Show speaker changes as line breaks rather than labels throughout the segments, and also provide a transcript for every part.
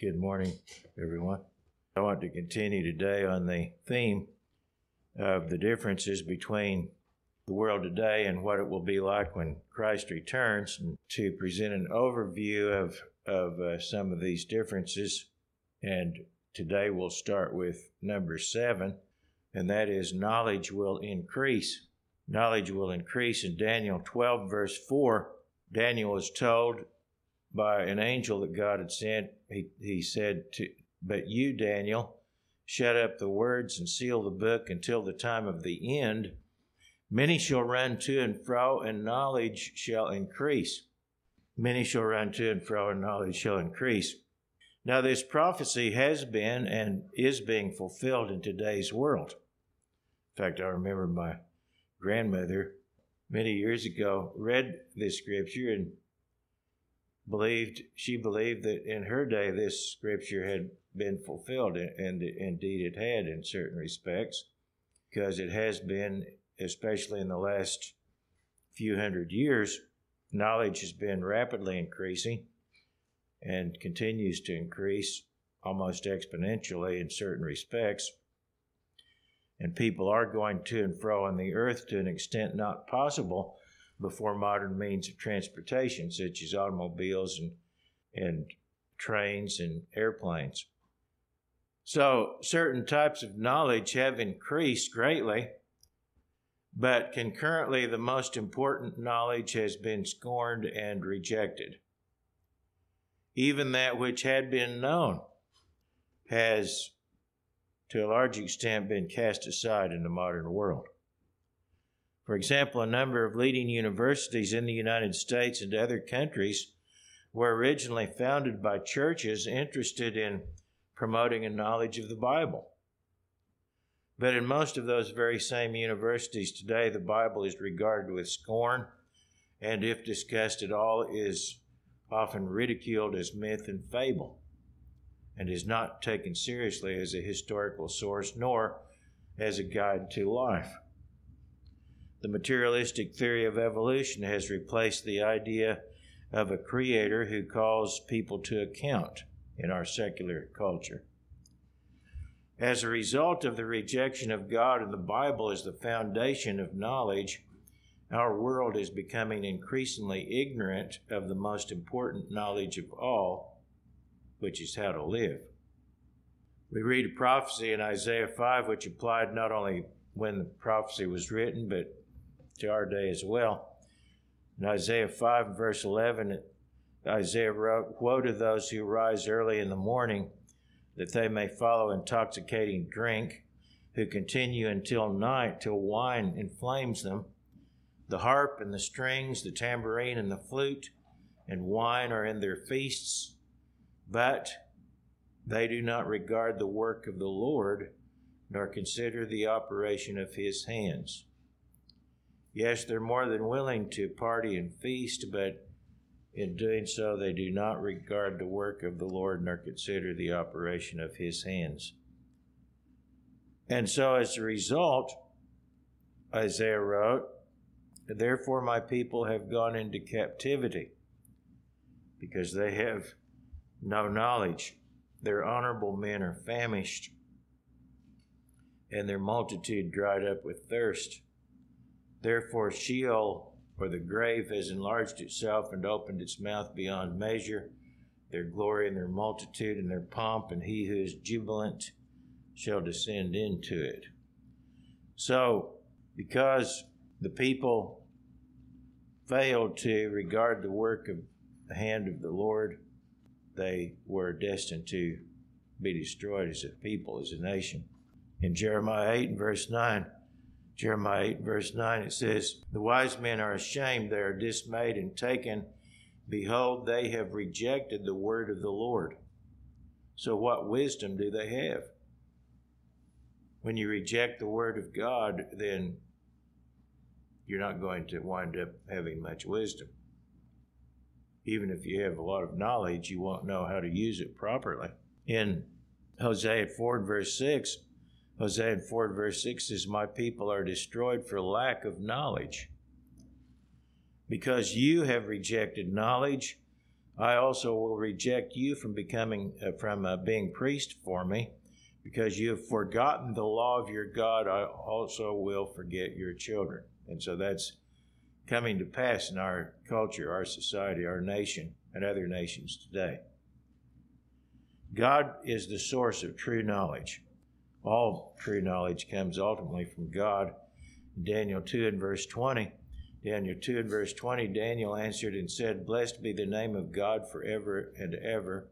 Good morning, everyone. I want to continue today on the theme of the differences between the world today and what it will be like when Christ returns, and to present an overview of, of uh, some of these differences. And today we'll start with number seven, and that is knowledge will increase. Knowledge will increase. In Daniel 12, verse 4, Daniel is told by an angel that God had sent, he, he said to, But you, Daniel, shut up the words and seal the book until the time of the end. Many shall run to and fro, and knowledge shall increase. Many shall run to and fro, and knowledge shall increase. Now, this prophecy has been and is being fulfilled in today's world. In fact, I remember my grandmother many years ago read this scripture and believed she believed that in her day this scripture had been fulfilled and indeed it had in certain respects because it has been especially in the last few hundred years knowledge has been rapidly increasing and continues to increase almost exponentially in certain respects. And people are going to and fro on the earth to an extent not possible before modern means of transportation, such as automobiles and, and trains and airplanes. So, certain types of knowledge have increased greatly, but concurrently, the most important knowledge has been scorned and rejected. Even that which had been known has, to a large extent, been cast aside in the modern world. For example, a number of leading universities in the United States and other countries were originally founded by churches interested in promoting a knowledge of the Bible. But in most of those very same universities today, the Bible is regarded with scorn, and if discussed at all, is often ridiculed as myth and fable, and is not taken seriously as a historical source nor as a guide to life. The materialistic theory of evolution has replaced the idea of a creator who calls people to account in our secular culture. As a result of the rejection of God and the Bible as the foundation of knowledge, our world is becoming increasingly ignorant of the most important knowledge of all, which is how to live. We read a prophecy in Isaiah 5 which applied not only when the prophecy was written, but to our day as well. In Isaiah 5, verse 11, Isaiah wrote, Woe to those who rise early in the morning, that they may follow intoxicating drink, who continue until night, till wine inflames them. The harp and the strings, the tambourine and the flute, and wine are in their feasts, but they do not regard the work of the Lord, nor consider the operation of his hands. Yes, they're more than willing to party and feast, but in doing so, they do not regard the work of the Lord nor consider the operation of his hands. And so, as a result, Isaiah wrote, Therefore, my people have gone into captivity because they have no knowledge. Their honorable men are famished, and their multitude dried up with thirst. Therefore, Sheol, or the grave, has enlarged itself and opened its mouth beyond measure. Their glory and their multitude and their pomp, and he who is jubilant shall descend into it. So, because the people failed to regard the work of the hand of the Lord, they were destined to be destroyed as a people, as a nation. In Jeremiah 8 and verse 9, Jeremiah 8, verse 9, it says, The wise men are ashamed, they are dismayed and taken. Behold, they have rejected the word of the Lord. So, what wisdom do they have? When you reject the word of God, then you're not going to wind up having much wisdom. Even if you have a lot of knowledge, you won't know how to use it properly. In Hosea 4, verse 6, Hosea 4 verse 6 says, My people are destroyed for lack of knowledge. Because you have rejected knowledge, I also will reject you from becoming uh, from uh, being priest for me, because you have forgotten the law of your God. I also will forget your children. And so that's coming to pass in our culture, our society, our nation, and other nations today. God is the source of true knowledge. All true knowledge comes ultimately from God. Daniel 2 and verse 20. Daniel 2 and verse 20, Daniel answered and said, Blessed be the name of God forever and ever,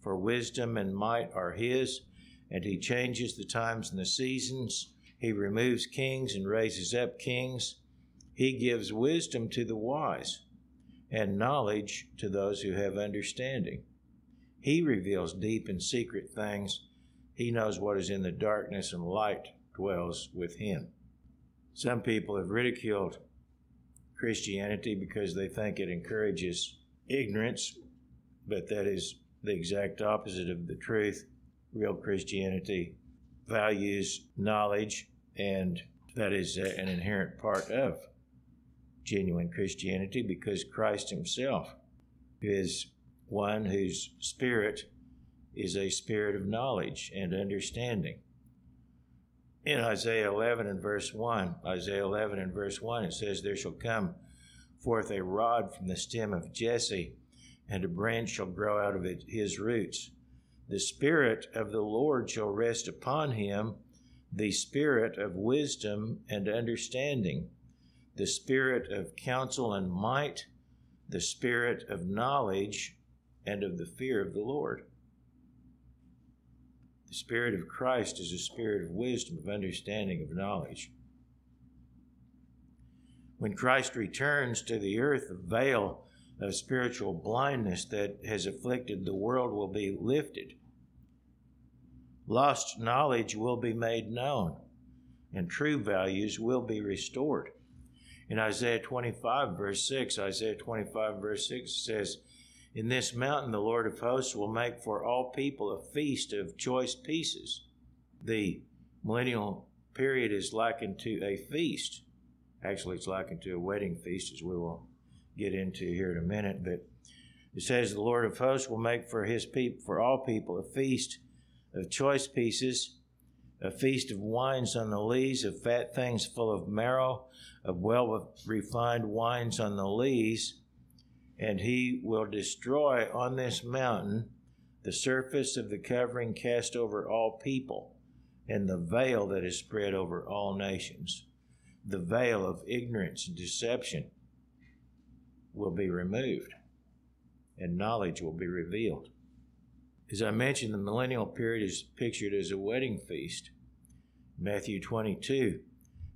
for wisdom and might are his, and he changes the times and the seasons. He removes kings and raises up kings. He gives wisdom to the wise and knowledge to those who have understanding. He reveals deep and secret things. He knows what is in the darkness, and light dwells with him. Some people have ridiculed Christianity because they think it encourages ignorance, but that is the exact opposite of the truth. Real Christianity values knowledge, and that is an inherent part of genuine Christianity because Christ Himself is one whose spirit is a spirit of knowledge and understanding. In Isaiah 11 and verse 1, Isaiah 11 and verse 1, it says, There shall come forth a rod from the stem of Jesse, and a branch shall grow out of his roots. The Spirit of the Lord shall rest upon him, the Spirit of wisdom and understanding, the Spirit of counsel and might, the Spirit of knowledge and of the fear of the Lord. The Spirit of Christ is a spirit of wisdom, of understanding, of knowledge. When Christ returns to the earth, the veil of spiritual blindness that has afflicted the world will be lifted. Lost knowledge will be made known, and true values will be restored. In Isaiah 25, verse 6, Isaiah 25, verse 6 says, in this mountain, the Lord of hosts will make for all people a feast of choice pieces. The millennial period is likened to a feast. Actually, it's likened to a wedding feast, as we will get into here in a minute. But it says, The Lord of hosts will make for his people, for all people, a feast of choice pieces, a feast of wines on the lees, of fat things full of marrow, of well refined wines on the lees and he will destroy on this mountain the surface of the covering cast over all people, and the veil that is spread over all nations. The veil of ignorance and deception will be removed, and knowledge will be revealed. As I mentioned, the millennial period is pictured as a wedding feast. Matthew 22,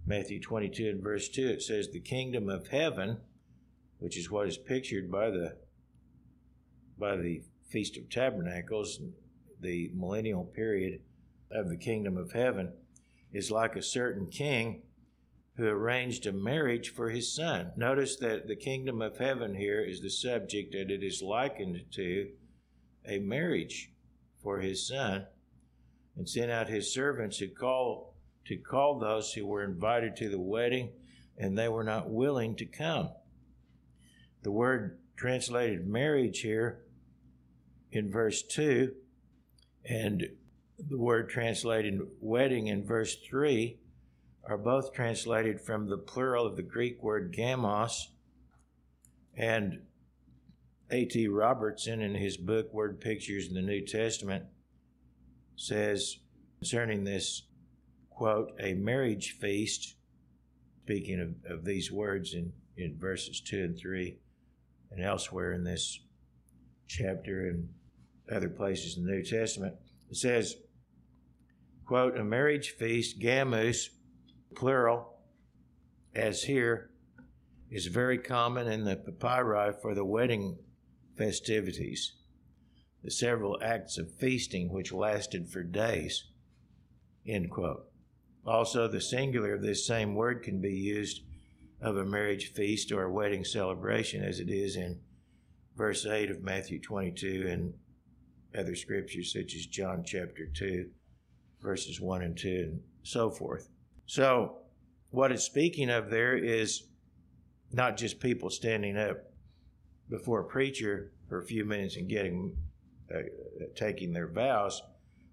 Matthew 22 and verse 2, it says, The kingdom of heaven which is what is pictured by the by the Feast of Tabernacles, the millennial period of the kingdom of heaven, is like a certain king who arranged a marriage for his son. Notice that the kingdom of heaven here is the subject, and it is likened to a marriage for his son, and sent out his servants to call to call those who were invited to the wedding, and they were not willing to come. The word translated marriage here in verse 2 and the word translated wedding in verse 3 are both translated from the plural of the Greek word gamos. And A.T. Robertson, in his book Word Pictures in the New Testament, says concerning this quote, a marriage feast, speaking of, of these words in, in verses 2 and 3 and elsewhere in this chapter and other places in the New Testament. It says, quote, a marriage feast, gamos, plural, as here, is very common in the papyri for the wedding festivities, the several acts of feasting which lasted for days, end quote. Also, the singular of this same word can be used of a marriage feast or a wedding celebration, as it is in verse 8 of Matthew 22 and other scriptures, such as John chapter 2, verses 1 and 2, and so forth. So, what it's speaking of there is not just people standing up before a preacher for a few minutes and getting uh, taking their vows.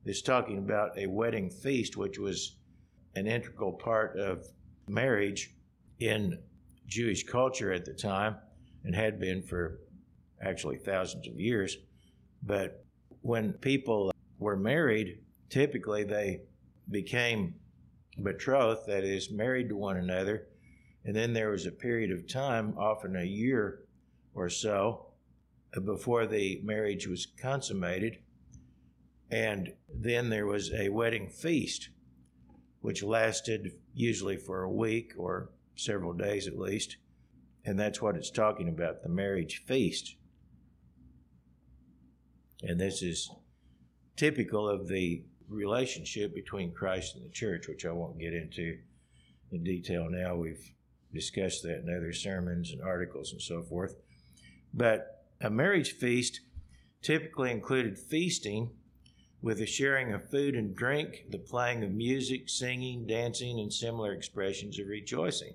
It's talking about a wedding feast, which was an integral part of marriage in Jewish culture at the time and had been for actually thousands of years. But when people were married, typically they became betrothed, that is, married to one another. And then there was a period of time, often a year or so, before the marriage was consummated. And then there was a wedding feast, which lasted usually for a week or several days at least. And that's what it's talking about the marriage feast. And this is typical of the relationship between Christ and the church, which I won't get into in detail now. We've discussed that in other sermons and articles and so forth. But a marriage feast typically included feasting with the sharing of food and drink, the playing of music, singing, dancing, and similar expressions of rejoicing.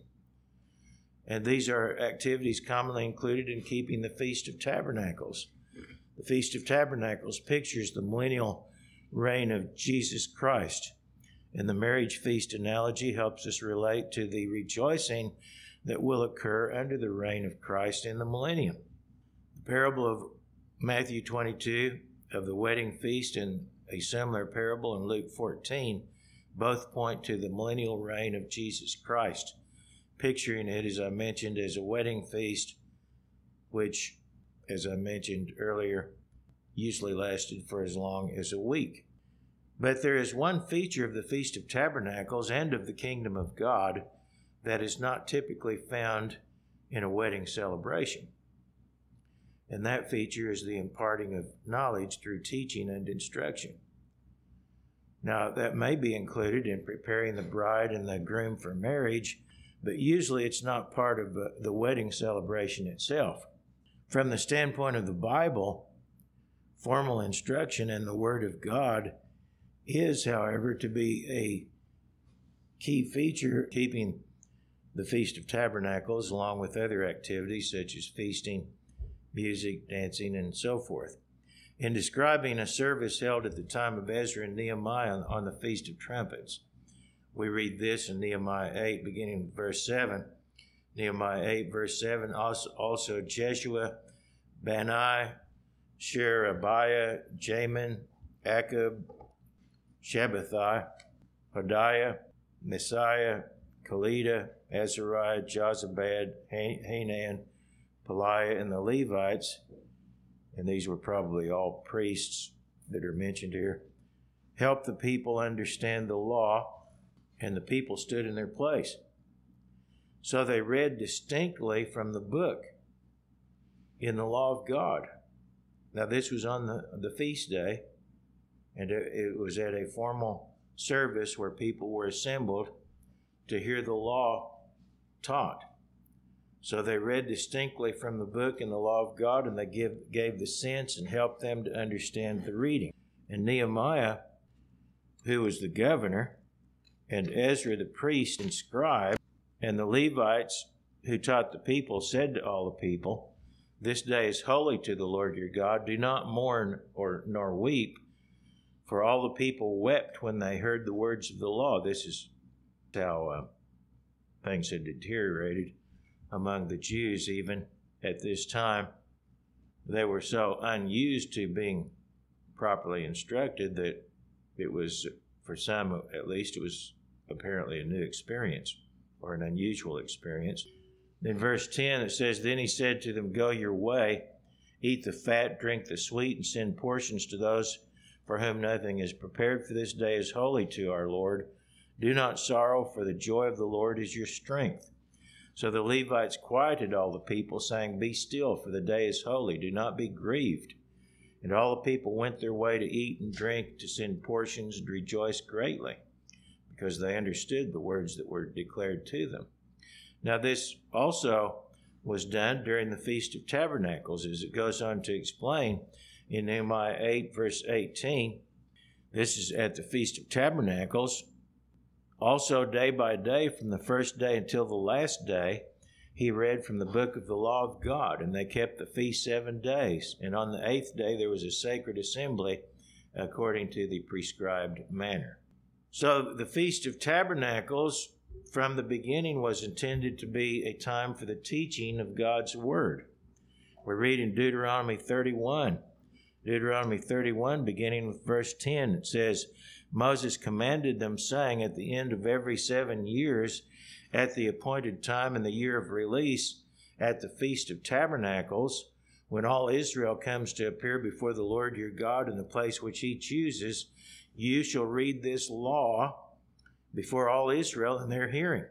And these are activities commonly included in keeping the Feast of Tabernacles. The Feast of Tabernacles pictures the millennial reign of Jesus Christ. And the marriage feast analogy helps us relate to the rejoicing that will occur under the reign of Christ in the millennium. The parable of Matthew 22 of the wedding feast and a similar parable in Luke 14 both point to the millennial reign of Jesus Christ, picturing it, as I mentioned, as a wedding feast, which, as I mentioned earlier, usually lasted for as long as a week. But there is one feature of the Feast of Tabernacles and of the Kingdom of God that is not typically found in a wedding celebration. And that feature is the imparting of knowledge through teaching and instruction. Now, that may be included in preparing the bride and the groom for marriage, but usually it's not part of the wedding celebration itself. From the standpoint of the Bible, formal instruction in the Word of God is, however, to be a key feature keeping the Feast of Tabernacles along with other activities such as feasting, music, dancing, and so forth. In describing a service held at the time of Ezra and Nehemiah on the Feast of Trumpets, we read this in Nehemiah 8, beginning verse 7. Nehemiah 8, verse 7 also, also Jeshua, Bani, Sherebiah, Jamin, Akkub, Shabbethai, Hodiah, Maaseiah, Kelita, Azariah, Jozabad, Hanan, Pelaiah, and the Levites, and these were probably all priests that are mentioned here, Help the people understand the law, and the people stood in their place. So they read distinctly from the book in the law of God. Now, this was on the, the feast day, and it was at a formal service where people were assembled to hear the law taught. So they read distinctly from the book and the law of God, and they give, gave the sense and helped them to understand the reading. And Nehemiah, who was the governor, and Ezra the priest and scribe, and the Levites who taught the people said to all the people, This day is holy to the Lord your God. Do not mourn or nor weep. For all the people wept when they heard the words of the law. This is how uh, things had deteriorated among the Jews, even at this time. They were so unused to being properly instructed that it was, for some at least, it was apparently a new experience or an unusual experience. In verse 10, it says, Then he said to them, Go your way, eat the fat, drink the sweet, and send portions to those for whom nothing is prepared, for this day is holy to our Lord. Do not sorrow, for the joy of the Lord is your strength. So the Levites quieted all the people, saying, Be still, for the day is holy. Do not be grieved. And all the people went their way to eat and drink, to send portions, and rejoice greatly, because they understood the words that were declared to them. Now, this also was done during the Feast of Tabernacles, as it goes on to explain in Nehemiah 8, verse 18. This is at the Feast of Tabernacles. Also, day by day, from the first day until the last day, he read from the book of the law of God, and they kept the feast seven days. And on the eighth day there was a sacred assembly according to the prescribed manner. So the Feast of Tabernacles from the beginning was intended to be a time for the teaching of God's Word. We read in Deuteronomy 31, Deuteronomy 31, beginning with verse 10, it says, Moses commanded them, saying, At the end of every seven years, at the appointed time in the year of release, at the Feast of Tabernacles, when all Israel comes to appear before the Lord your God in the place which he chooses, you shall read this law before all Israel in their hearing.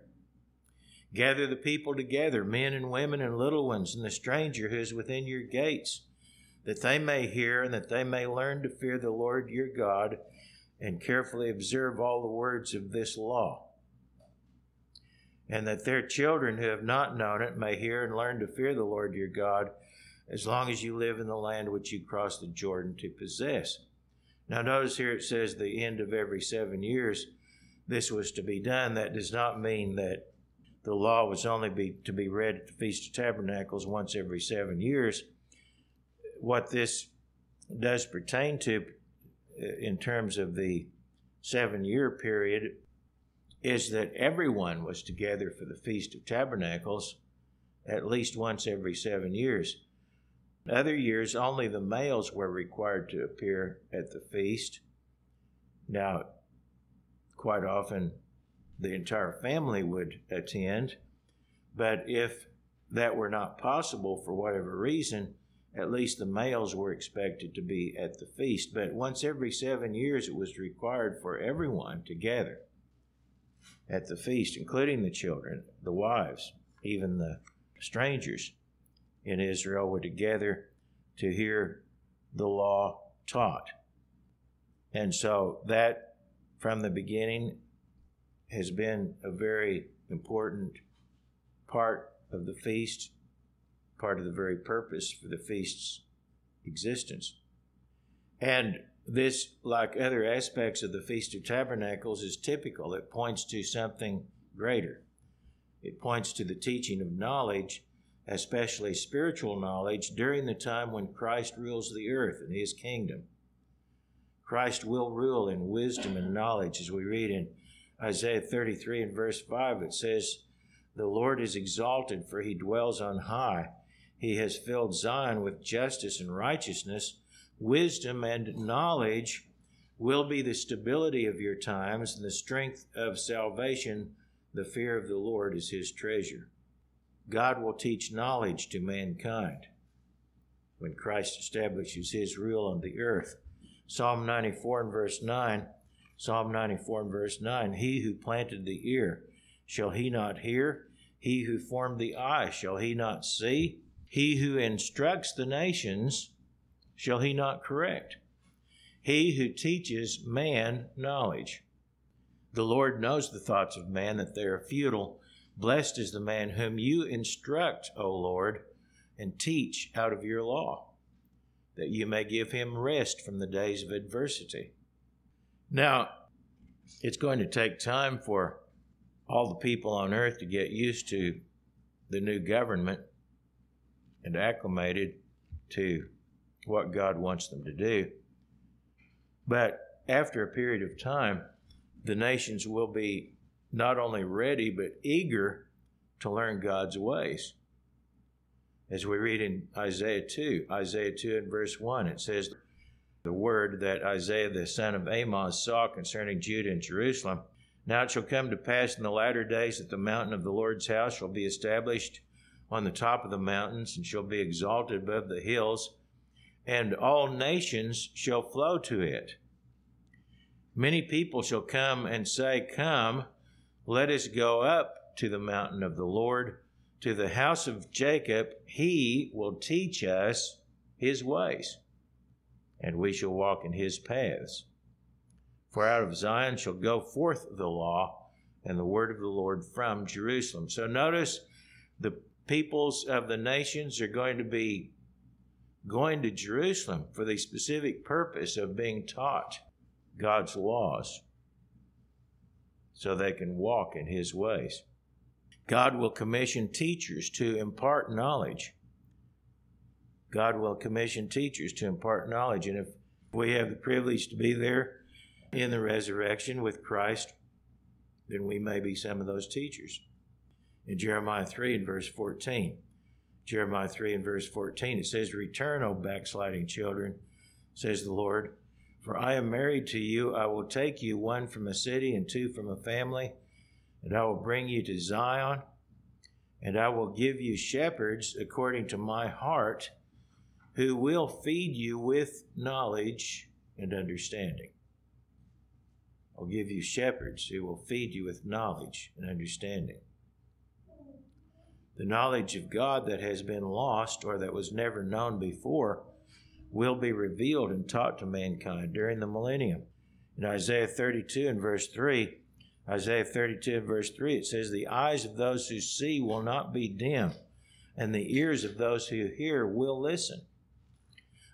Gather the people together, men and women and little ones, and the stranger who is within your gates, that they may hear and that they may learn to fear the Lord your God and carefully observe all the words of this law. And that their children who have not known it may hear and learn to fear the Lord your God as long as you live in the land which you crossed the Jordan to possess. Now, notice here it says the end of every seven years this was to be done. That does not mean that the law was only be, to be read at the Feast of Tabernacles once every seven years. What this does pertain to, uh, in terms of the seven year period, is that everyone was together for the Feast of Tabernacles at least once every seven years. Other years, only the males were required to appear at the feast. Now, quite often the entire family would attend, but if that were not possible for whatever reason, at least the males were expected to be at the feast. But once every seven years, it was required for everyone to gather at the feast, including the children, the wives, even the strangers in Israel were together to hear the law taught. And so that, from the beginning, has been a very important part of the feast, part of the very purpose for the feast's existence. And this, like other aspects of the Feast of Tabernacles, is typical. It points to something greater. It points to the teaching of knowledge especially spiritual knowledge, during the time when Christ rules the earth in his kingdom. Christ will rule in wisdom and knowledge, as we read in Isaiah 33 and verse 5. It says, The Lord is exalted, for he dwells on high. He has filled Zion with justice and righteousness. Wisdom and knowledge will be the stability of your times, and the strength of salvation. The fear of the Lord is his treasure. God will teach knowledge to mankind when Christ establishes his rule on the earth. Psalm 94 and verse 9, Psalm 94 and verse 9, He who planted the ear, shall he not hear? He who formed the eye, shall he not see? He who instructs the nations, shall he not correct? He who teaches man knowledge. The Lord knows the thoughts of man, that they are futile Blessed is the man whom you instruct, O Lord, and teach out of your law, that you may give him rest from the days of adversity. Now, it's going to take time for all the people on earth to get used to the new government and acclimated to what God wants them to do. But after a period of time, the nations will be not only ready, but eager to learn God's ways. As we read in Isaiah 2, Isaiah 2 and verse 1, it says, The word that Isaiah the son of Amos saw concerning Judah and Jerusalem. Now it shall come to pass in the latter days that the mountain of the Lord's house shall be established on the top of the mountains and shall be exalted above the hills, and all nations shall flow to it. Many people shall come and say, Come, let us go up to the mountain of the Lord, to the house of Jacob. He will teach us his ways, and we shall walk in his paths. For out of Zion shall go forth the law and the word of the Lord from Jerusalem. So notice the peoples of the nations are going to be going to Jerusalem for the specific purpose of being taught God's laws so they can walk in his ways. God will commission teachers to impart knowledge. God will commission teachers to impart knowledge. And if we have the privilege to be there in the resurrection with Christ, then we may be some of those teachers. In Jeremiah 3 and verse 14, Jeremiah 3 and verse 14, it says, Return, O backsliding children, says the Lord, for I am married to you. I will take you, one from a city and two from a family, and I will bring you to Zion, and I will give you shepherds according to my heart, who will feed you with knowledge and understanding. I'll give you shepherds who will feed you with knowledge and understanding. The knowledge of God that has been lost or that was never known before will be revealed and taught to mankind during the millennium. In Isaiah 32 and verse 3, Isaiah 32 and verse 3, it says, The eyes of those who see will not be dim, and the ears of those who hear will listen.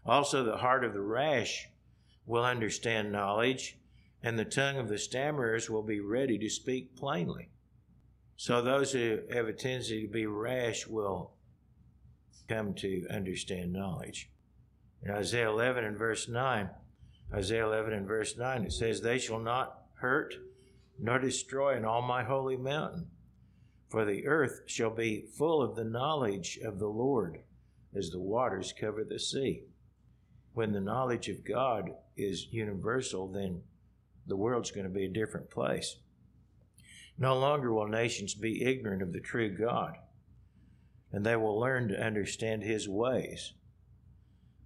Also, the heart of the rash will understand knowledge, and the tongue of the stammerers will be ready to speak plainly. So, those who have a tendency to be rash will come to understand knowledge. In Isaiah 11 and verse 9, Isaiah 11 and verse 9, it says, They shall not hurt nor destroy in all my holy mountain, for the earth shall be full of the knowledge of the Lord as the waters cover the sea. When the knowledge of God is universal, then the world's going to be a different place. No longer will nations be ignorant of the true God, and they will learn to understand His ways.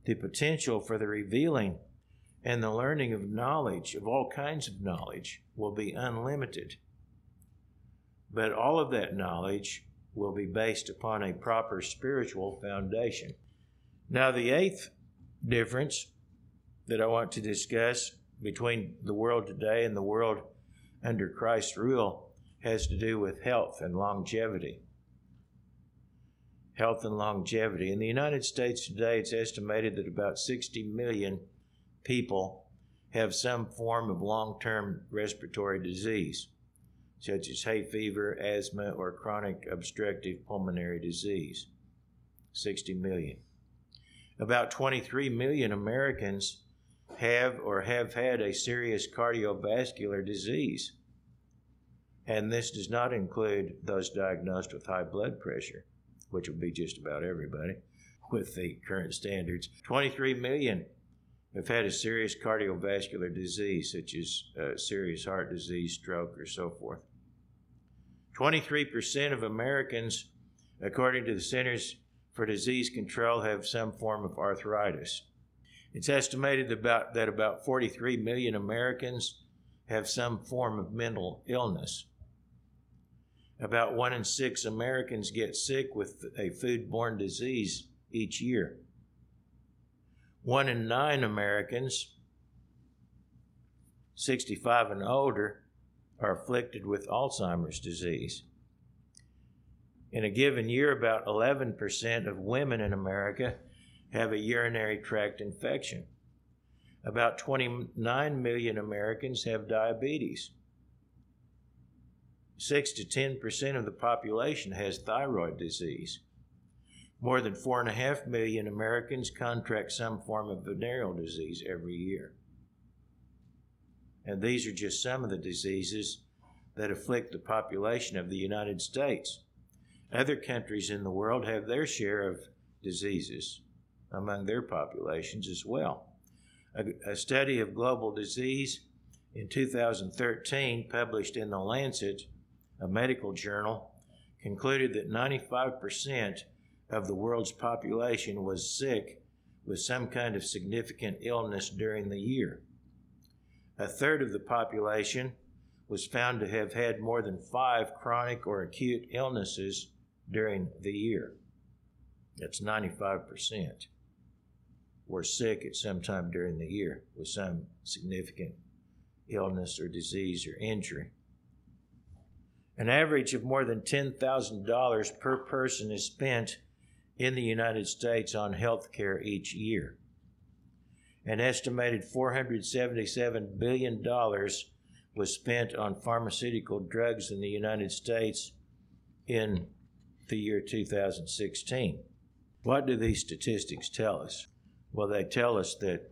The potential for the revealing and the learning of knowledge, of all kinds of knowledge, will be unlimited. But all of that knowledge will be based upon a proper spiritual foundation. Now, the eighth difference that I want to discuss between the world today and the world under Christ's rule has to do with health and longevity. Health and longevity. In the United States today, it's estimated that about 60 million people have some form of long term respiratory disease, such as hay fever, asthma, or chronic obstructive pulmonary disease. 60 million. About 23 million Americans have or have had a serious cardiovascular disease. And this does not include those diagnosed with high blood pressure, which would be just about everybody with the current standards. 23 million have had a serious cardiovascular disease, such as uh, serious heart disease, stroke, or so forth. 23% of Americans, according to the Centers for Disease Control, have some form of arthritis. It's estimated about, that about 43 million Americans have some form of mental illness. About one in six Americans get sick with a foodborne disease each year. One in nine Americans, 65 and older, are afflicted with Alzheimer's disease. In a given year, about 11% of women in America have a urinary tract infection. About 29 million Americans have diabetes. 6 to 10% of the population has thyroid disease. More than 4.5 million Americans contract some form of venereal disease every year. And these are just some of the diseases that afflict the population of the United States. Other countries in the world have their share of diseases among their populations as well. A, a study of global disease in 2013, published in The Lancet, a medical journal, concluded that 95% of the world's population was sick with some kind of significant illness during the year. A third of the population was found to have had more than five chronic or acute illnesses during the year. That's 95%. Were sick at some time during the year with some significant illness or disease or injury. An average of more than $10,000 per person is spent in the United States on health care each year. An estimated $477 billion was spent on pharmaceutical drugs in the United States in the year 2016. What do these statistics tell us? Well, they tell us that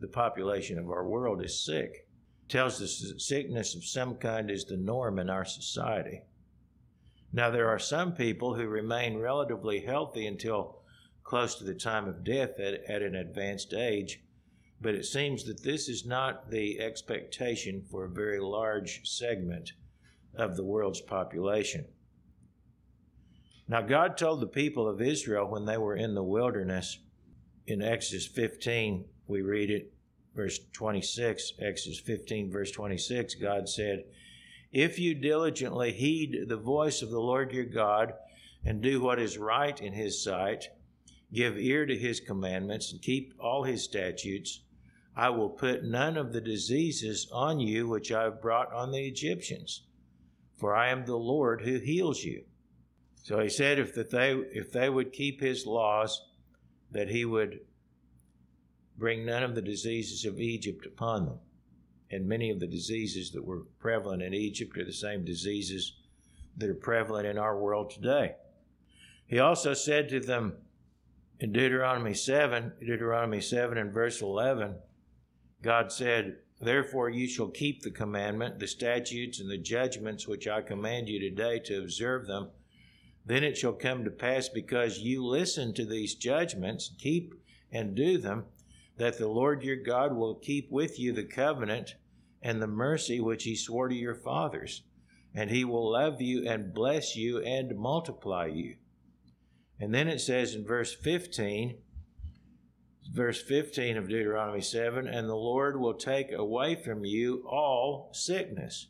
the population of our world is sick. Tells us that sickness of some kind is the norm in our society. Now, there are some people who remain relatively healthy until close to the time of death at, at an advanced age, but it seems that this is not the expectation for a very large segment of the world's population. Now, God told the people of Israel when they were in the wilderness, in Exodus 15, we read it, verse 26, Exodus 15, verse 26, God said, If you diligently heed the voice of the Lord your God and do what is right in his sight, give ear to his commandments, and keep all his statutes, I will put none of the diseases on you which I have brought on the Egyptians, for I am the Lord who heals you. So he said if that they if they would keep his laws, that he would bring none of the diseases of Egypt upon them. And many of the diseases that were prevalent in Egypt are the same diseases that are prevalent in our world today. He also said to them in Deuteronomy 7, Deuteronomy 7 and verse 11, God said, Therefore you shall keep the commandment, the statutes, and the judgments which I command you today to observe them then it shall come to pass because you listen to these judgments, keep and do them, that the Lord your God will keep with you the covenant and the mercy which he swore to your fathers, and he will love you and bless you and multiply you. And then it says in verse 15, verse 15 of Deuteronomy 7 and the Lord will take away from you all sickness.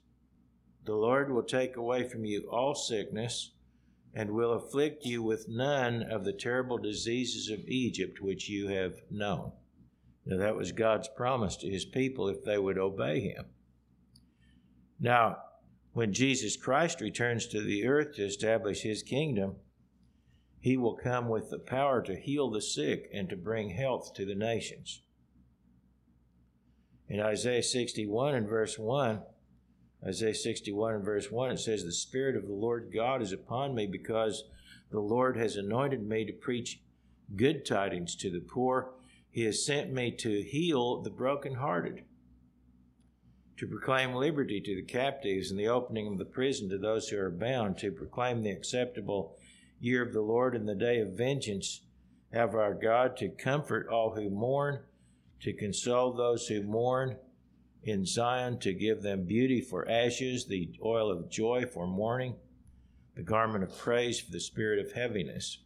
The Lord will take away from you all sickness and will afflict you with none of the terrible diseases of Egypt which you have known. Now, that was God's promise to his people if they would obey him. Now, when Jesus Christ returns to the earth to establish his kingdom, he will come with the power to heal the sick and to bring health to the nations. In Isaiah 61 and verse 1, Isaiah 61 and verse 1, it says, The Spirit of the Lord God is upon me because the Lord has anointed me to preach good tidings to the poor. He has sent me to heal the brokenhearted, to proclaim liberty to the captives and the opening of the prison to those who are bound, to proclaim the acceptable year of the Lord and the day of vengeance of our God, to comfort all who mourn, to console those who mourn in Zion to give them beauty for ashes, the oil of joy for mourning, the garment of praise for the spirit of heaviness,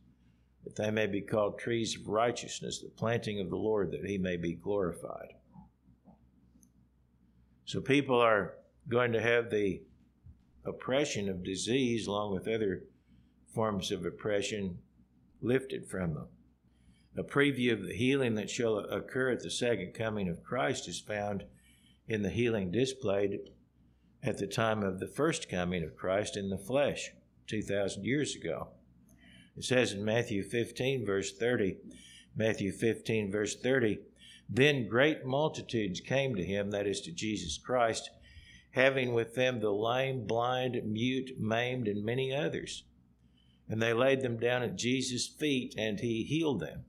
that they may be called trees of righteousness, the planting of the Lord, that he may be glorified. So people are going to have the oppression of disease along with other forms of oppression lifted from them. A preview of the healing that shall occur at the second coming of Christ is found in the healing displayed at the time of the first coming of Christ in the flesh 2,000 years ago. It says in Matthew 15, verse 30, Matthew 15, verse 30, then great multitudes came to him, that is to Jesus Christ, having with them the lame, blind, mute, maimed, and many others. And they laid them down at Jesus' feet, and he healed them.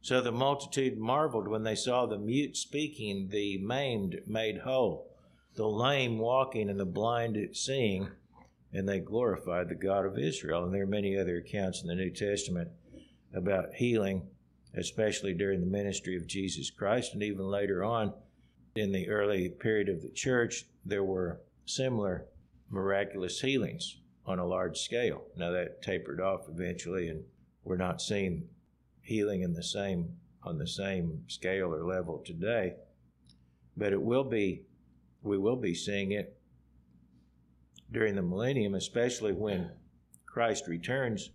So the multitude marveled when they saw the mute speaking, the maimed made whole, the lame walking, and the blind seeing, and they glorified the God of Israel. And there are many other accounts in the New Testament about healing, especially during the ministry of Jesus Christ, and even later on in the early period of the church, there were similar miraculous healings on a large scale. Now that tapered off eventually, and we're not seeing healing in the same on the same scale or level today, but it will be we will be seeing it during the millennium, especially when Christ returns.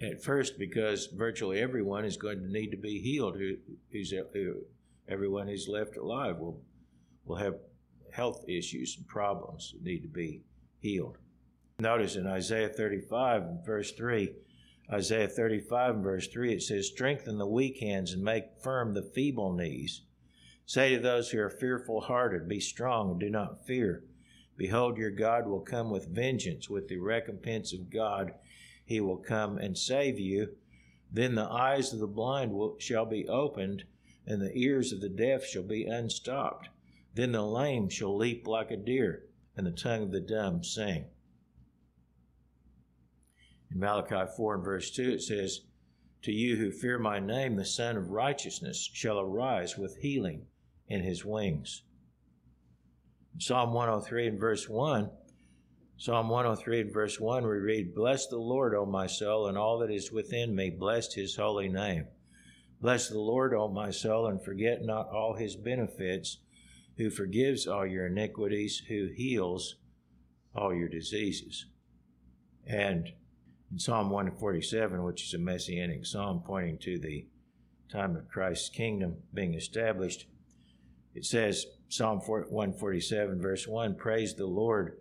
At first, because virtually everyone is going to need to be healed. Who, who's uh, who, everyone who's left alive will will have health issues and problems that need to be healed. Notice in Isaiah 35 verse 3 Isaiah 35 and verse 3, it says, Strengthen the weak hands and make firm the feeble knees. Say to those who are fearful hearted, Be strong and do not fear. Behold, your God will come with vengeance, with the recompense of God. He will come and save you. Then the eyes of the blind will, shall be opened, and the ears of the deaf shall be unstopped. Then the lame shall leap like a deer, and the tongue of the dumb sing. In Malachi 4 and verse 2, it says, To you who fear my name, the Sun of Righteousness shall arise with healing in his wings. Psalm 103 and verse 1, Psalm 103 and verse 1, we read, Bless the Lord, O my soul, and all that is within me, bless his holy name. Bless the Lord, O my soul, and forget not all his benefits, who forgives all your iniquities, who heals all your diseases. And in Psalm 147, which is a messianic psalm pointing to the time of Christ's kingdom being established, it says, Psalm 147, verse 1 Praise the Lord,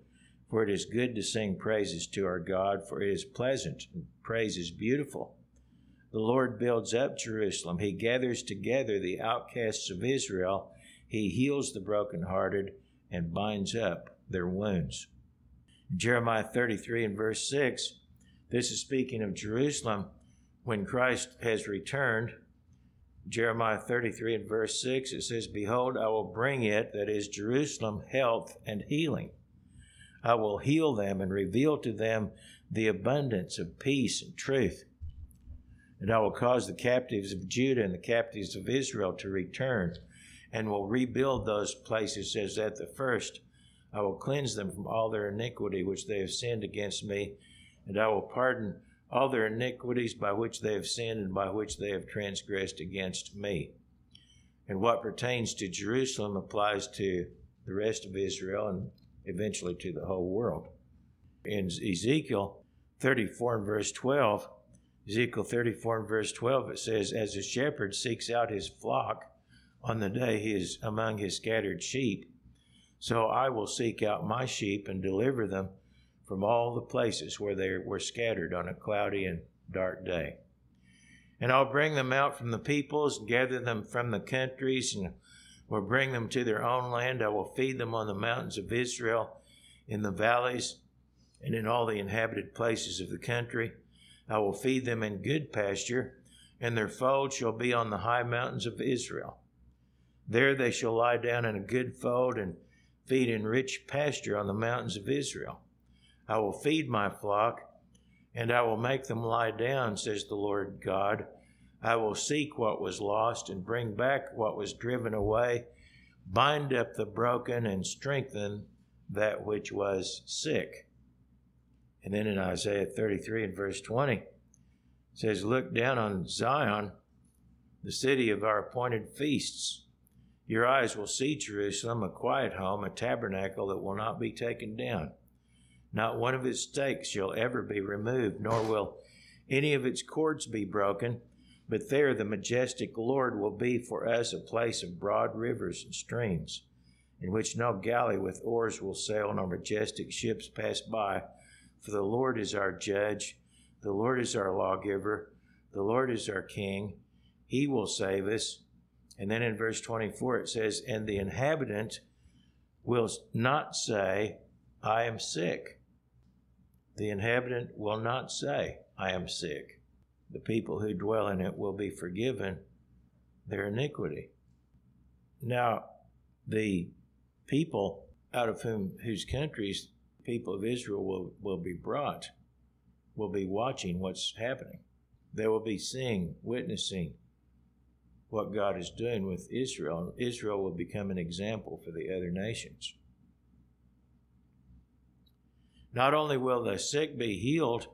for it is good to sing praises to our God, for it is pleasant, and praise is beautiful. The Lord builds up Jerusalem. He gathers together the outcasts of Israel. He heals the brokenhearted and binds up their wounds. Jeremiah 33 and verse 6 this is speaking of Jerusalem when Christ has returned. Jeremiah 33 and verse 6, it says, Behold, I will bring it, that is Jerusalem, health and healing. I will heal them and reveal to them the abundance of peace and truth. And I will cause the captives of Judah and the captives of Israel to return, and will rebuild those places as at the first. I will cleanse them from all their iniquity which they have sinned against me, and I will pardon all their iniquities by which they have sinned and by which they have transgressed against me. And what pertains to Jerusalem applies to the rest of Israel and eventually to the whole world. In Ezekiel 34 and verse 12, Ezekiel 34 and verse 12, it says, As a shepherd seeks out his flock on the day he is among his scattered sheep, so I will seek out my sheep and deliver them from all the places where they were scattered on a cloudy and dark day. And I'll bring them out from the peoples, and gather them from the countries, and will bring them to their own land. I will feed them on the mountains of Israel, in the valleys, and in all the inhabited places of the country. I will feed them in good pasture, and their fold shall be on the high mountains of Israel. There they shall lie down in a good fold and feed in rich pasture on the mountains of Israel. I will feed my flock, and I will make them lie down, says the Lord God. I will seek what was lost and bring back what was driven away, bind up the broken and strengthen that which was sick. And then in Isaiah 33 and verse 20, it says, Look down on Zion, the city of our appointed feasts. Your eyes will see Jerusalem, a quiet home, a tabernacle that will not be taken down. Not one of its stakes shall ever be removed, nor will any of its cords be broken. But there the majestic Lord will be for us a place of broad rivers and streams, in which no galley with oars will sail, nor majestic ships pass by. For the Lord is our judge, the Lord is our lawgiver, the Lord is our king. He will save us. And then in verse 24 it says, And the inhabitant will not say, I am sick the inhabitant will not say, I am sick. The people who dwell in it will be forgiven their iniquity. Now, the people out of whom whose countries people of Israel will, will be brought will be watching what's happening. They will be seeing, witnessing what God is doing with Israel. Israel will become an example for the other nations. Not only will the sick be healed,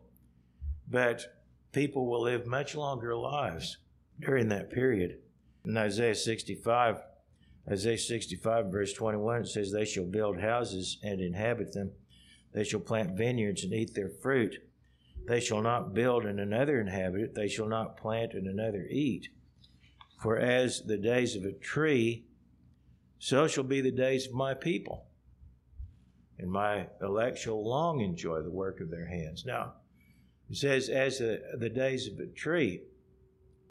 but people will live much longer lives during that period. In Isaiah 65, Isaiah 65, verse 21, it says, They shall build houses and inhabit them. They shall plant vineyards and eat their fruit. They shall not build and another inhabit it. They shall not plant and another eat. For as the days of a tree, so shall be the days of my people and my elect shall long enjoy the work of their hands. Now, it says, as the, the days of a tree,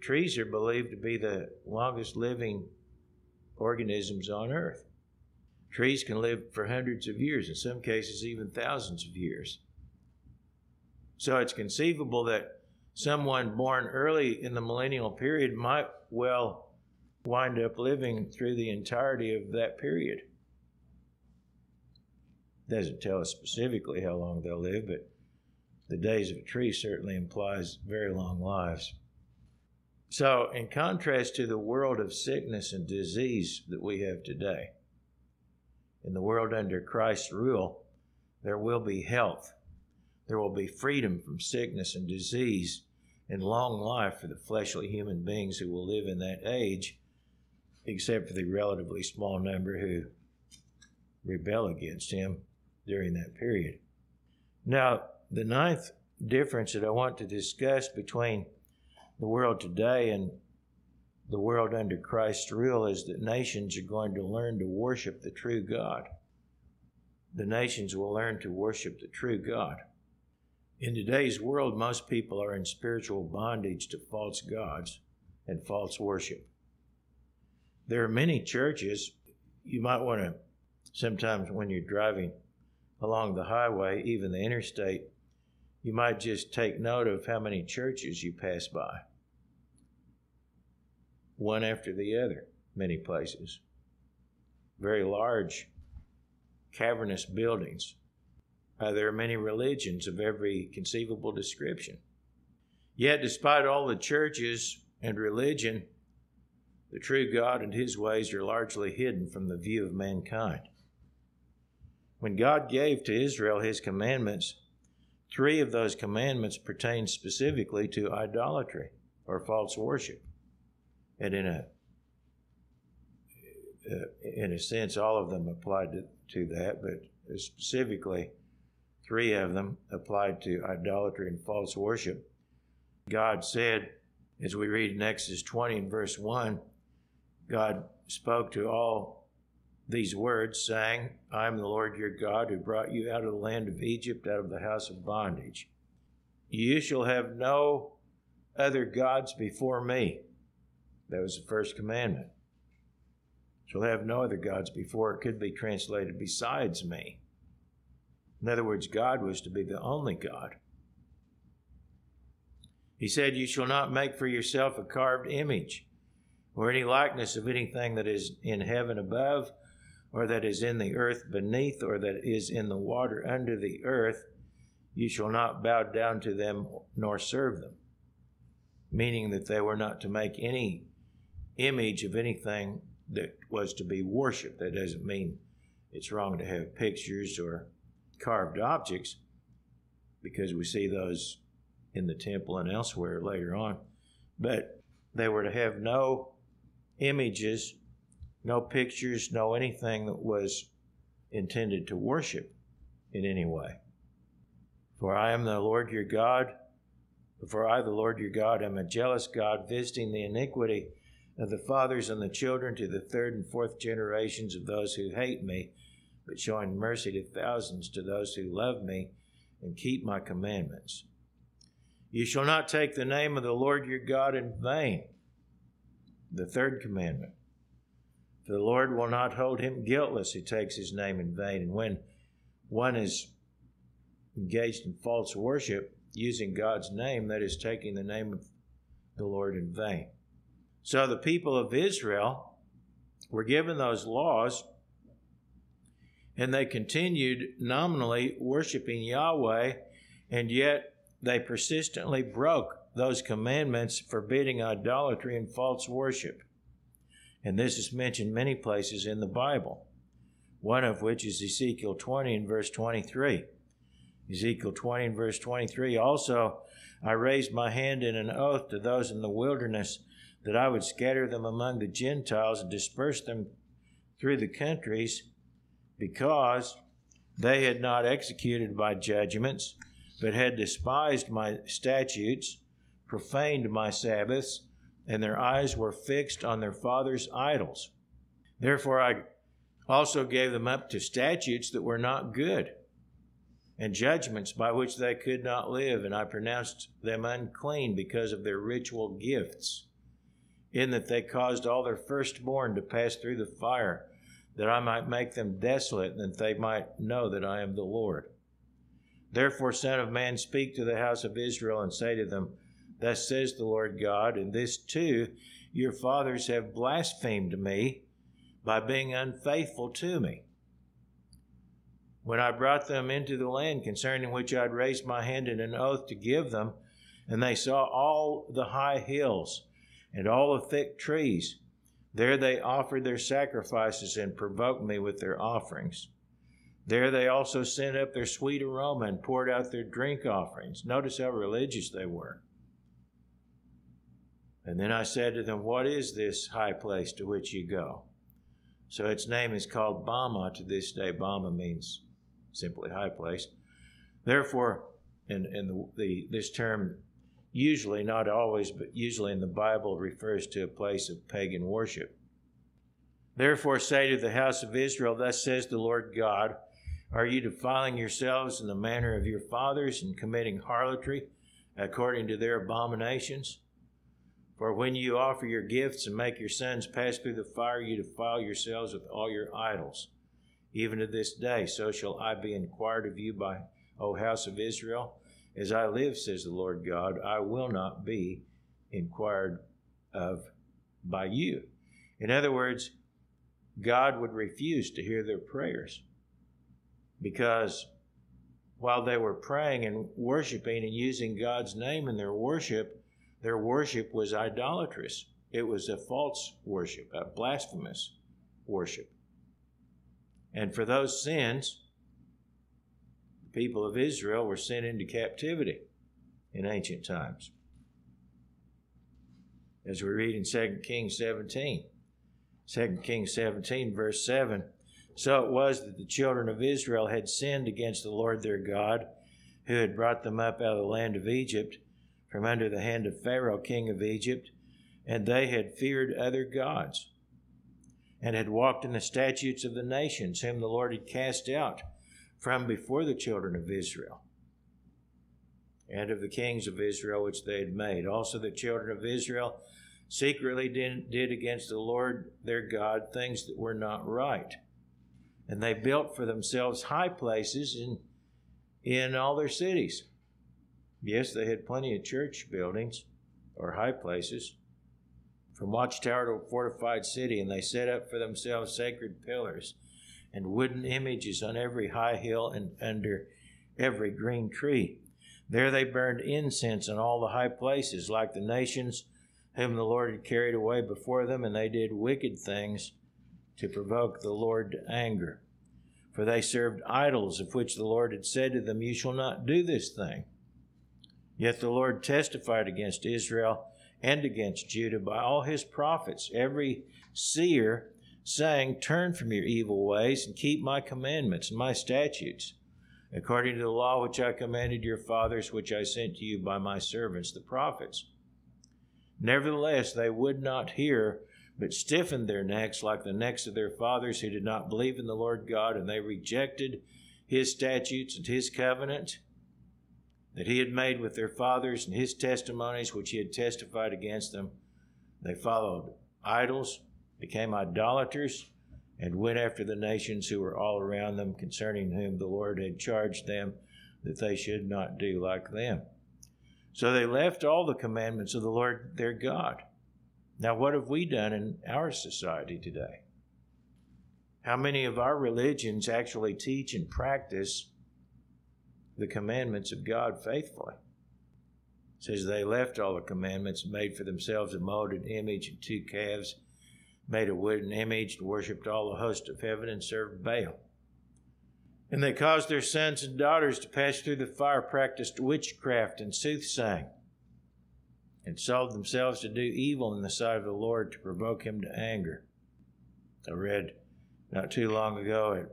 trees are believed to be the longest living organisms on earth. Trees can live for hundreds of years, in some cases, even thousands of years. So it's conceivable that someone born early in the millennial period might well wind up living through the entirety of that period. Doesn't tell us specifically how long they'll live, but the days of a tree certainly implies very long lives. So, in contrast to the world of sickness and disease that we have today, in the world under Christ's rule, there will be health. There will be freedom from sickness and disease and long life for the fleshly human beings who will live in that age, except for the relatively small number who rebel against him during that period. Now, the ninth difference that I want to discuss between the world today and the world under Christ's rule is that nations are going to learn to worship the true God. The nations will learn to worship the true God. In today's world, most people are in spiritual bondage to false gods and false worship. There are many churches, you might want to, sometimes when you're driving along the highway, even the interstate, you might just take note of how many churches you pass by one after the other, many places. Very large, cavernous buildings. Uh, there are many religions of every conceivable description. Yet, despite all the churches and religion, the true God and his ways are largely hidden from the view of mankind. When God gave to Israel his commandments, three of those commandments pertain specifically to idolatry or false worship and in a uh, in a sense, all of them applied to, to that, but specifically, three of them applied to idolatry and false worship. God said, as we read in Exodus 20 and verse 1, God spoke to all these words, saying, I am the Lord your God who brought you out of the land of Egypt, out of the house of bondage. You shall have no other gods before me. That was the first commandment. Shall have no other gods before. It could be translated besides me. In other words, God was to be the only God. He said, You shall not make for yourself a carved image or any likeness of anything that is in heaven above, or that is in the earth beneath, or that is in the water under the earth. You shall not bow down to them nor serve them. Meaning that they were not to make any image of anything that was to be worshiped. That doesn't mean it's wrong to have pictures or carved objects, because we see those in the temple and elsewhere later on. But they were to have no images, no pictures, no anything that was intended to worship in any way. For I am the Lord your God. For I, the Lord your God, am a jealous God, visiting the iniquity of the fathers and the children to the third and fourth generations of those who hate me, but showing mercy to thousands to those who love me and keep my commandments. You shall not take the name of the Lord your God in vain. The third commandment. For the Lord will not hold him guiltless who takes his name in vain. And when one is engaged in false worship, using God's name, that is taking the name of the Lord in vain. So the people of Israel were given those laws, and they continued nominally worshiping Yahweh, and yet they persistently broke those commandments forbidding idolatry and false worship. And this is mentioned many places in the Bible, one of which is Ezekiel 20 and verse 23. Ezekiel 20 and verse 23 also, I raised my hand in an oath to those in the wilderness that I would scatter them among the Gentiles and disperse them through the countries, because they had not executed my judgments, but had despised my statutes, profaned my Sabbaths, and their eyes were fixed on their fathers' idols. Therefore, I also gave them up to statutes that were not good, and judgments by which they could not live, and I pronounced them unclean because of their ritual gifts in that they caused all their firstborn to pass through the fire, that I might make them desolate, and that they might know that I am the Lord. Therefore, Son of Man, speak to the house of Israel and say to them, Thus says the Lord God, and this too your fathers have blasphemed me by being unfaithful to me. When I brought them into the land concerning which I had raised my hand in an oath to give them, and they saw all the high hills and all the thick trees, there they offered their sacrifices and provoked me with their offerings. There they also sent up their sweet aroma and poured out their drink offerings. Notice how religious they were. And then I said to them, What is this high place to which you go? So its name is called Bamah to this day. Bamah means simply high place. Therefore, in the, the, this term, usually, not always, but usually in the Bible, refers to a place of pagan worship. Therefore, say to the house of Israel, Thus says the Lord God, Are you defiling yourselves in the manner of your fathers and committing harlotry according to their abominations? For when you offer your gifts and make your sons pass through the fire, you defile yourselves with all your idols. Even to this day, so shall I be inquired of you by, O house of Israel. As I live, says the Lord God, I will not be inquired of by you. In other words, God would refuse to hear their prayers because while they were praying and worshiping and using God's name in their worship, their worship was idolatrous. It was a false worship, a blasphemous worship. And for those sins, the people of Israel were sent into captivity in ancient times. As we read in 2 Kings 17, 2 Kings 17, verse 7. So it was that the children of Israel had sinned against the Lord their God, who had brought them up out of the land of Egypt from under the hand of Pharaoh, king of Egypt, and they had feared other gods, and had walked in the statutes of the nations, whom the Lord had cast out from before the children of Israel, and of the kings of Israel which they had made. Also, the children of Israel secretly did, against the Lord their God things that were not right. And they built for themselves high places in, in all their cities Yes, they had plenty of church buildings or high places, from watchtower to fortified city, and they set up for themselves sacred pillars and wooden images on every high hill and under every green tree. There they burned incense on all the high places, like the nations whom the Lord had carried away before them, and they did wicked things to provoke the Lord to anger. For they served idols, of which the Lord had said to them, You shall not do this thing. Yet the Lord testified against Israel and against Judah by all his prophets, every seer, saying, Turn from your evil ways and keep my commandments and my statutes, according to the law which I commanded your fathers, which I sent to you by my servants, the prophets. Nevertheless, they would not hear, but stiffened their necks like the necks of their fathers who did not believe in the Lord God, and they rejected his statutes and his covenant that he had made with their fathers and his testimonies which he had testified against them. They followed idols, became idolaters, and went after the nations who were all around them, concerning whom the Lord had charged them that they should not do like them. So they left all the commandments of the Lord their God. Now, what have we done in our society today? How many of our religions actually teach and practice the commandments of God faithfully. It says they left all the commandments, made for themselves a molded image and two calves, made a wooden image, and worshipped all the host of heaven, and served Baal. And they caused their sons and daughters to pass through the fire, practiced witchcraft and soothsaying, and sold themselves to do evil in the sight of the Lord to provoke him to anger. I read not too long ago at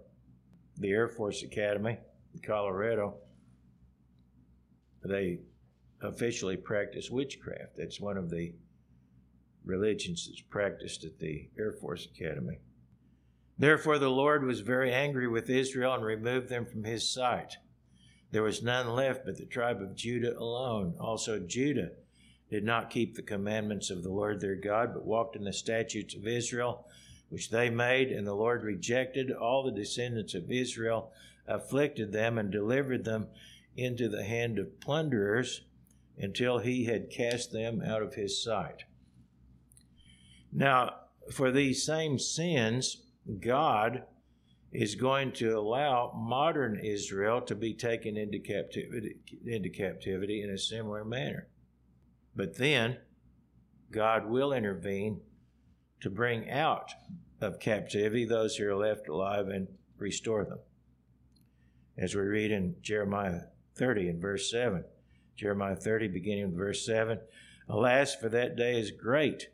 the Air Force Academy in Colorado they officially practice witchcraft. That's one of the religions that's practiced at the Air Force Academy. Therefore, the Lord was very angry with Israel and removed them from his sight. There was none left but the tribe of Judah alone. Also, Judah did not keep the commandments of the Lord their God, but walked in the statutes of Israel, which they made, and the Lord rejected all the descendants of Israel, afflicted them, and delivered them into the hand of plunderers until he had cast them out of his sight. Now, for these same sins, God is going to allow modern Israel to be taken into captivity, into captivity in a similar manner. But then God will intervene to bring out of captivity those who are left alive and restore them. As we read in Jeremiah 30 and verse 7. Jeremiah 30, beginning with verse 7. Alas, for that day is great,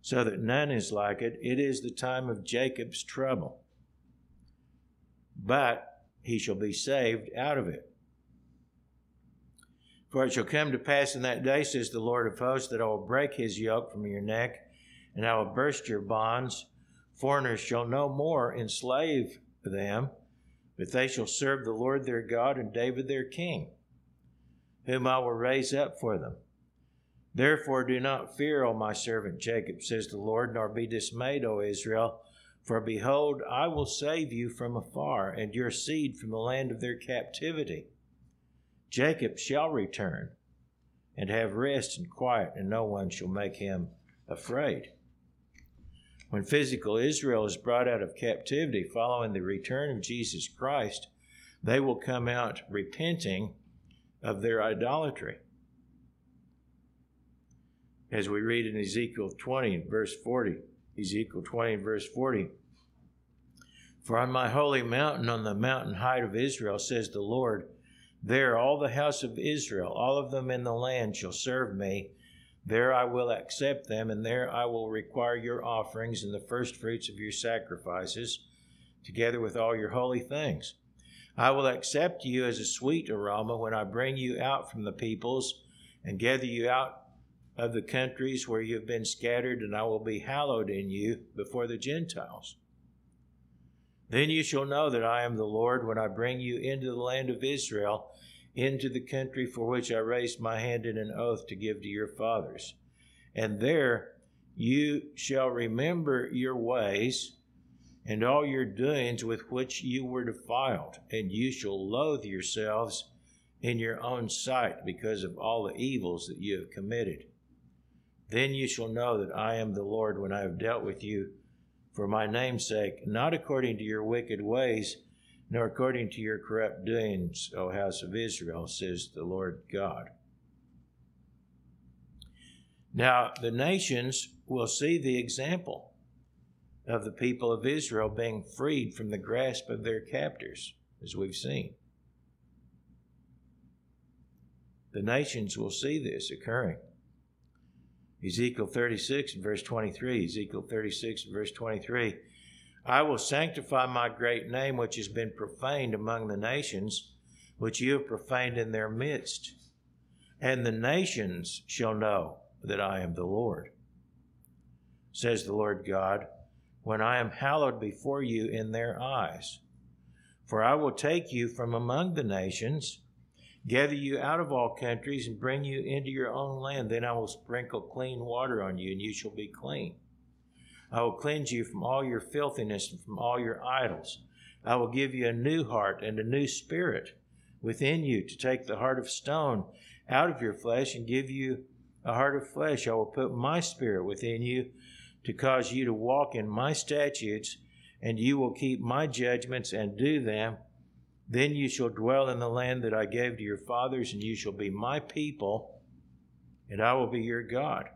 so that none is like it. It is the time of Jacob's trouble. But he shall be saved out of it. For it shall come to pass in that day, says the Lord of hosts, that I will break his yoke from your neck, and I will burst your bonds. Foreigners shall no more enslave them, but they shall serve the Lord their God and David their king, whom I will raise up for them. Therefore do not fear, O my servant Jacob, says the Lord, nor be dismayed, O Israel. For behold, I will save you from afar, and your seed from the land of their captivity. Jacob shall return and have rest and quiet, and no one shall make him afraid. When physical Israel is brought out of captivity following the return of Jesus Christ, they will come out repenting of their idolatry. As we read in Ezekiel 20, verse 40, Ezekiel 20, verse 40. For on my holy mountain, on the mountain height of Israel, says the Lord, there all the house of Israel, all of them in the land, shall serve me. There I will accept them, and there I will require your offerings and the firstfruits of your sacrifices, together with all your holy things. I will accept you as a sweet aroma when I bring you out from the peoples and gather you out of the countries where you have been scattered, and I will be hallowed in you before the Gentiles. Then you shall know that I am the Lord when I bring you into the land of Israel, into the country for which I raised my hand in an oath to give to your fathers. And there you shall remember your ways and all your doings with which you were defiled, and you shall loathe yourselves in your own sight because of all the evils that you have committed. Then you shall know that I am the Lord when I have dealt with you for my name's sake, not according to your wicked ways, nor according to your corrupt doings, O house of Israel, says the Lord God. Now, the nations will see the example of the people of Israel being freed from the grasp of their captors, as we've seen. The nations will see this occurring. Ezekiel 36 verse 23. Ezekiel 36 verse 23. I will sanctify my great name, which has been profaned among the nations, which you have profaned in their midst. And the nations shall know that I am the Lord, says the Lord God, when I am hallowed before you in their eyes. For I will take you from among the nations gather you out of all countries and bring you into your own land. Then I will sprinkle clean water on you, and you shall be clean. I will cleanse you from all your filthiness and from all your idols. I will give you a new heart and a new spirit within you to take the heart of stone out of your flesh and give you a heart of flesh. I will put my spirit within you to cause you to walk in my statutes, and you will keep my judgments and do them then you shall dwell in the land that I gave to your fathers, and you shall be my people, and I will be your God.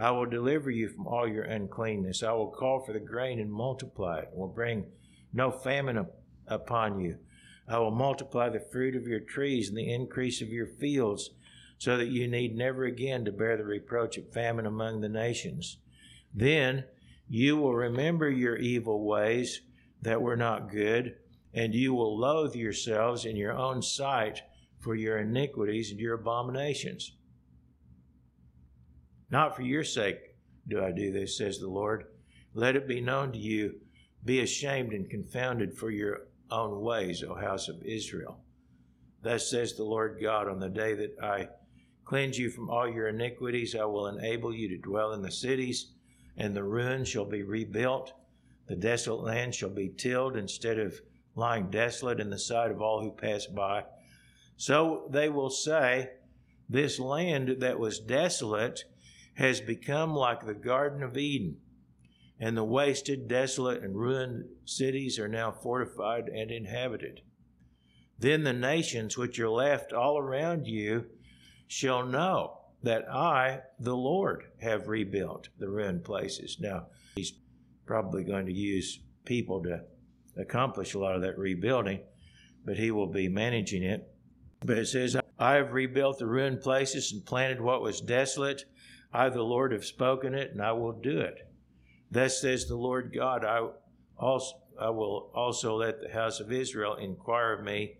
I will deliver you from all your uncleanness. I will call for the grain and multiply it, and will bring no famine upon you. I will multiply the fruit of your trees and the increase of your fields, so that you need never again to bear the reproach of famine among the nations. Then you will remember your evil ways that were not good and you will loathe yourselves in your own sight for your iniquities and your abominations. Not for your sake do I do this, says the Lord. Let it be known to you, be ashamed and confounded for your own ways, O house of Israel. Thus says the Lord God, on the day that I cleanse you from all your iniquities, I will enable you to dwell in the cities, and the ruins shall be rebuilt The desolate land shall be tilled instead of lying desolate in the sight of all who pass by. So they will say, This land that was desolate has become like the Garden of Eden, and the wasted, desolate, and ruined cities are now fortified and inhabited. Then the nations which are left all around you shall know that I, the Lord, have rebuilt the ruined places. Now, he's probably going to use people to accomplish a lot of that rebuilding, but he will be managing it. But it says, I have rebuilt the ruined places and planted what was desolate. I, the Lord, have spoken it, and I will do it. Thus says the Lord God, I, also, I will also let the house of Israel inquire of me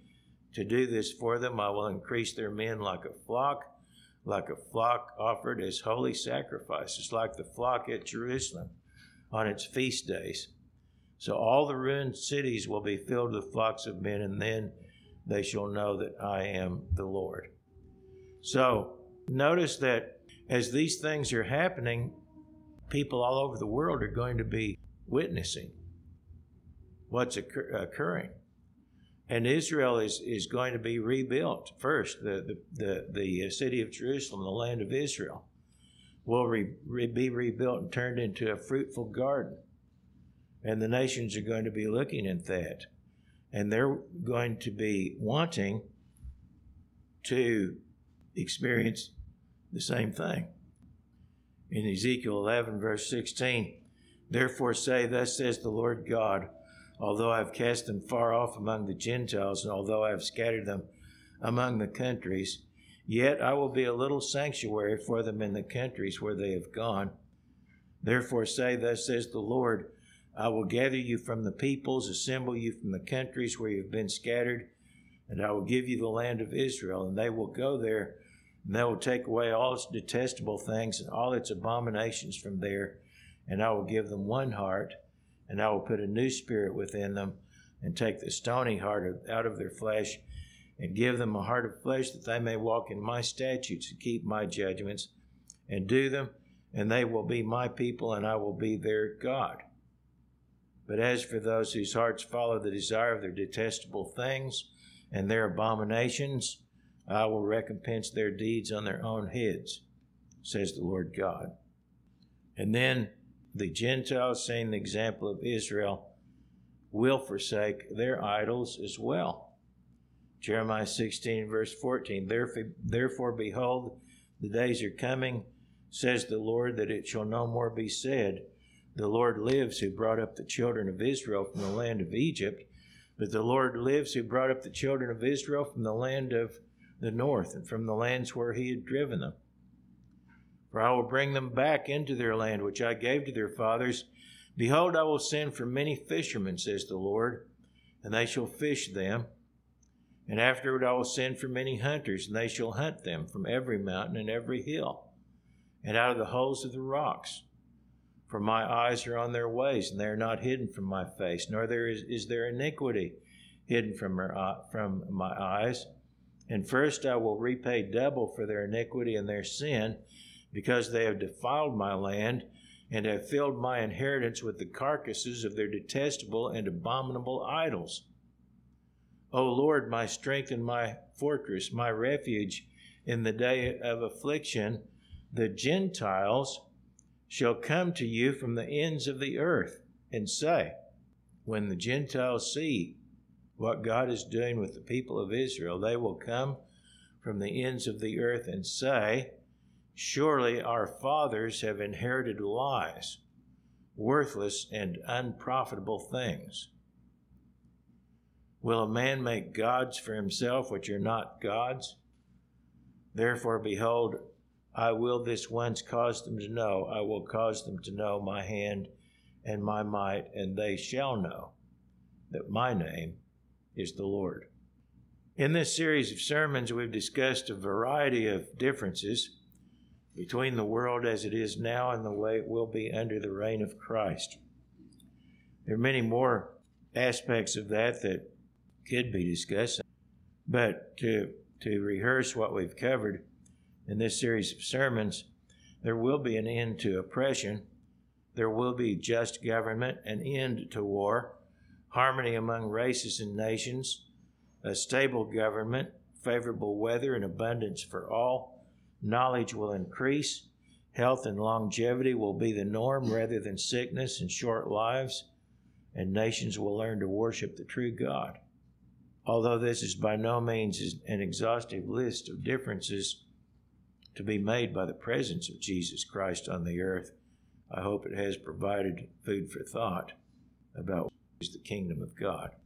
to do this for them. I will increase their men like a flock like a flock offered as holy sacrifices, like the flock at Jerusalem on its feast days. So all the ruined cities will be filled with flocks of men, and then they shall know that I am the Lord. So notice that as these things are happening, people all over the world are going to be witnessing what's occur- occurring and Israel is, is going to be rebuilt first. The, the, the, the uh, city of Jerusalem, the land of Israel, will re, re, be rebuilt and turned into a fruitful garden. And the nations are going to be looking at that. And they're going to be wanting to experience the same thing. In Ezekiel 11, verse 16, therefore say, Thus says the Lord God, although I have cast them far off among the Gentiles, and although I have scattered them among the countries, yet I will be a little sanctuary for them in the countries where they have gone. Therefore say, Thus says the Lord, I will gather you from the peoples, assemble you from the countries where you have been scattered, and I will give you the land of Israel, and they will go there, and they will take away all its detestable things and all its abominations from there, and I will give them one heart and I will put a new spirit within them and take the stony heart out of their flesh and give them a heart of flesh that they may walk in my statutes and keep my judgments and do them, and they will be my people and I will be their God. But as for those whose hearts follow the desire of their detestable things and their abominations, I will recompense their deeds on their own heads, says the Lord God. And then the Gentiles, seeing the example of Israel, will forsake their idols as well. Jeremiah 16, verse 14 Therefore, therefore, behold, the days are coming, says the Lord, that it shall no more be said, The Lord lives who brought up the children of Israel from the land of Egypt, but the Lord lives who brought up the children of Israel from the land of the north and from the lands where he had driven them. For I will bring them back into their land, which I gave to their fathers. Behold, I will send for many fishermen, says the Lord, and they shall fish them. And afterward I will send for many hunters, and they shall hunt them from every mountain and every hill, and out of the holes of the rocks. For my eyes are on their ways, and they are not hidden from my face, nor there is, is their iniquity hidden from, her, uh, from my eyes. And first I will repay double for their iniquity and their sin because they have defiled my land and have filled my inheritance with the carcasses of their detestable and abominable idols. O Lord, my strength and my fortress, my refuge in the day of affliction, the Gentiles shall come to you from the ends of the earth and say, When the Gentiles see what God is doing with the people of Israel, they will come from the ends of the earth and say, Surely our fathers have inherited lies, worthless and unprofitable things. Will a man make gods for himself which are not gods? Therefore, behold, I will this once cause them to know, I will cause them to know my hand and my might, and they shall know that my name is the Lord. In this series of sermons, we've discussed a variety of differences between the world as it is now and the way it will be under the reign of Christ. There are many more aspects of that that could be discussed, but to, to rehearse what we've covered in this series of sermons, there will be an end to oppression There will be just government, an end to war, harmony among races and nations, a stable government, favorable weather, and abundance for all. Knowledge will increase. Health and longevity will be the norm rather than sickness and short lives, and nations will learn to worship the true God. Although this is by no means an exhaustive list of differences to be made by the presence of Jesus Christ on the earth, I hope it has provided food for thought about is the kingdom of God.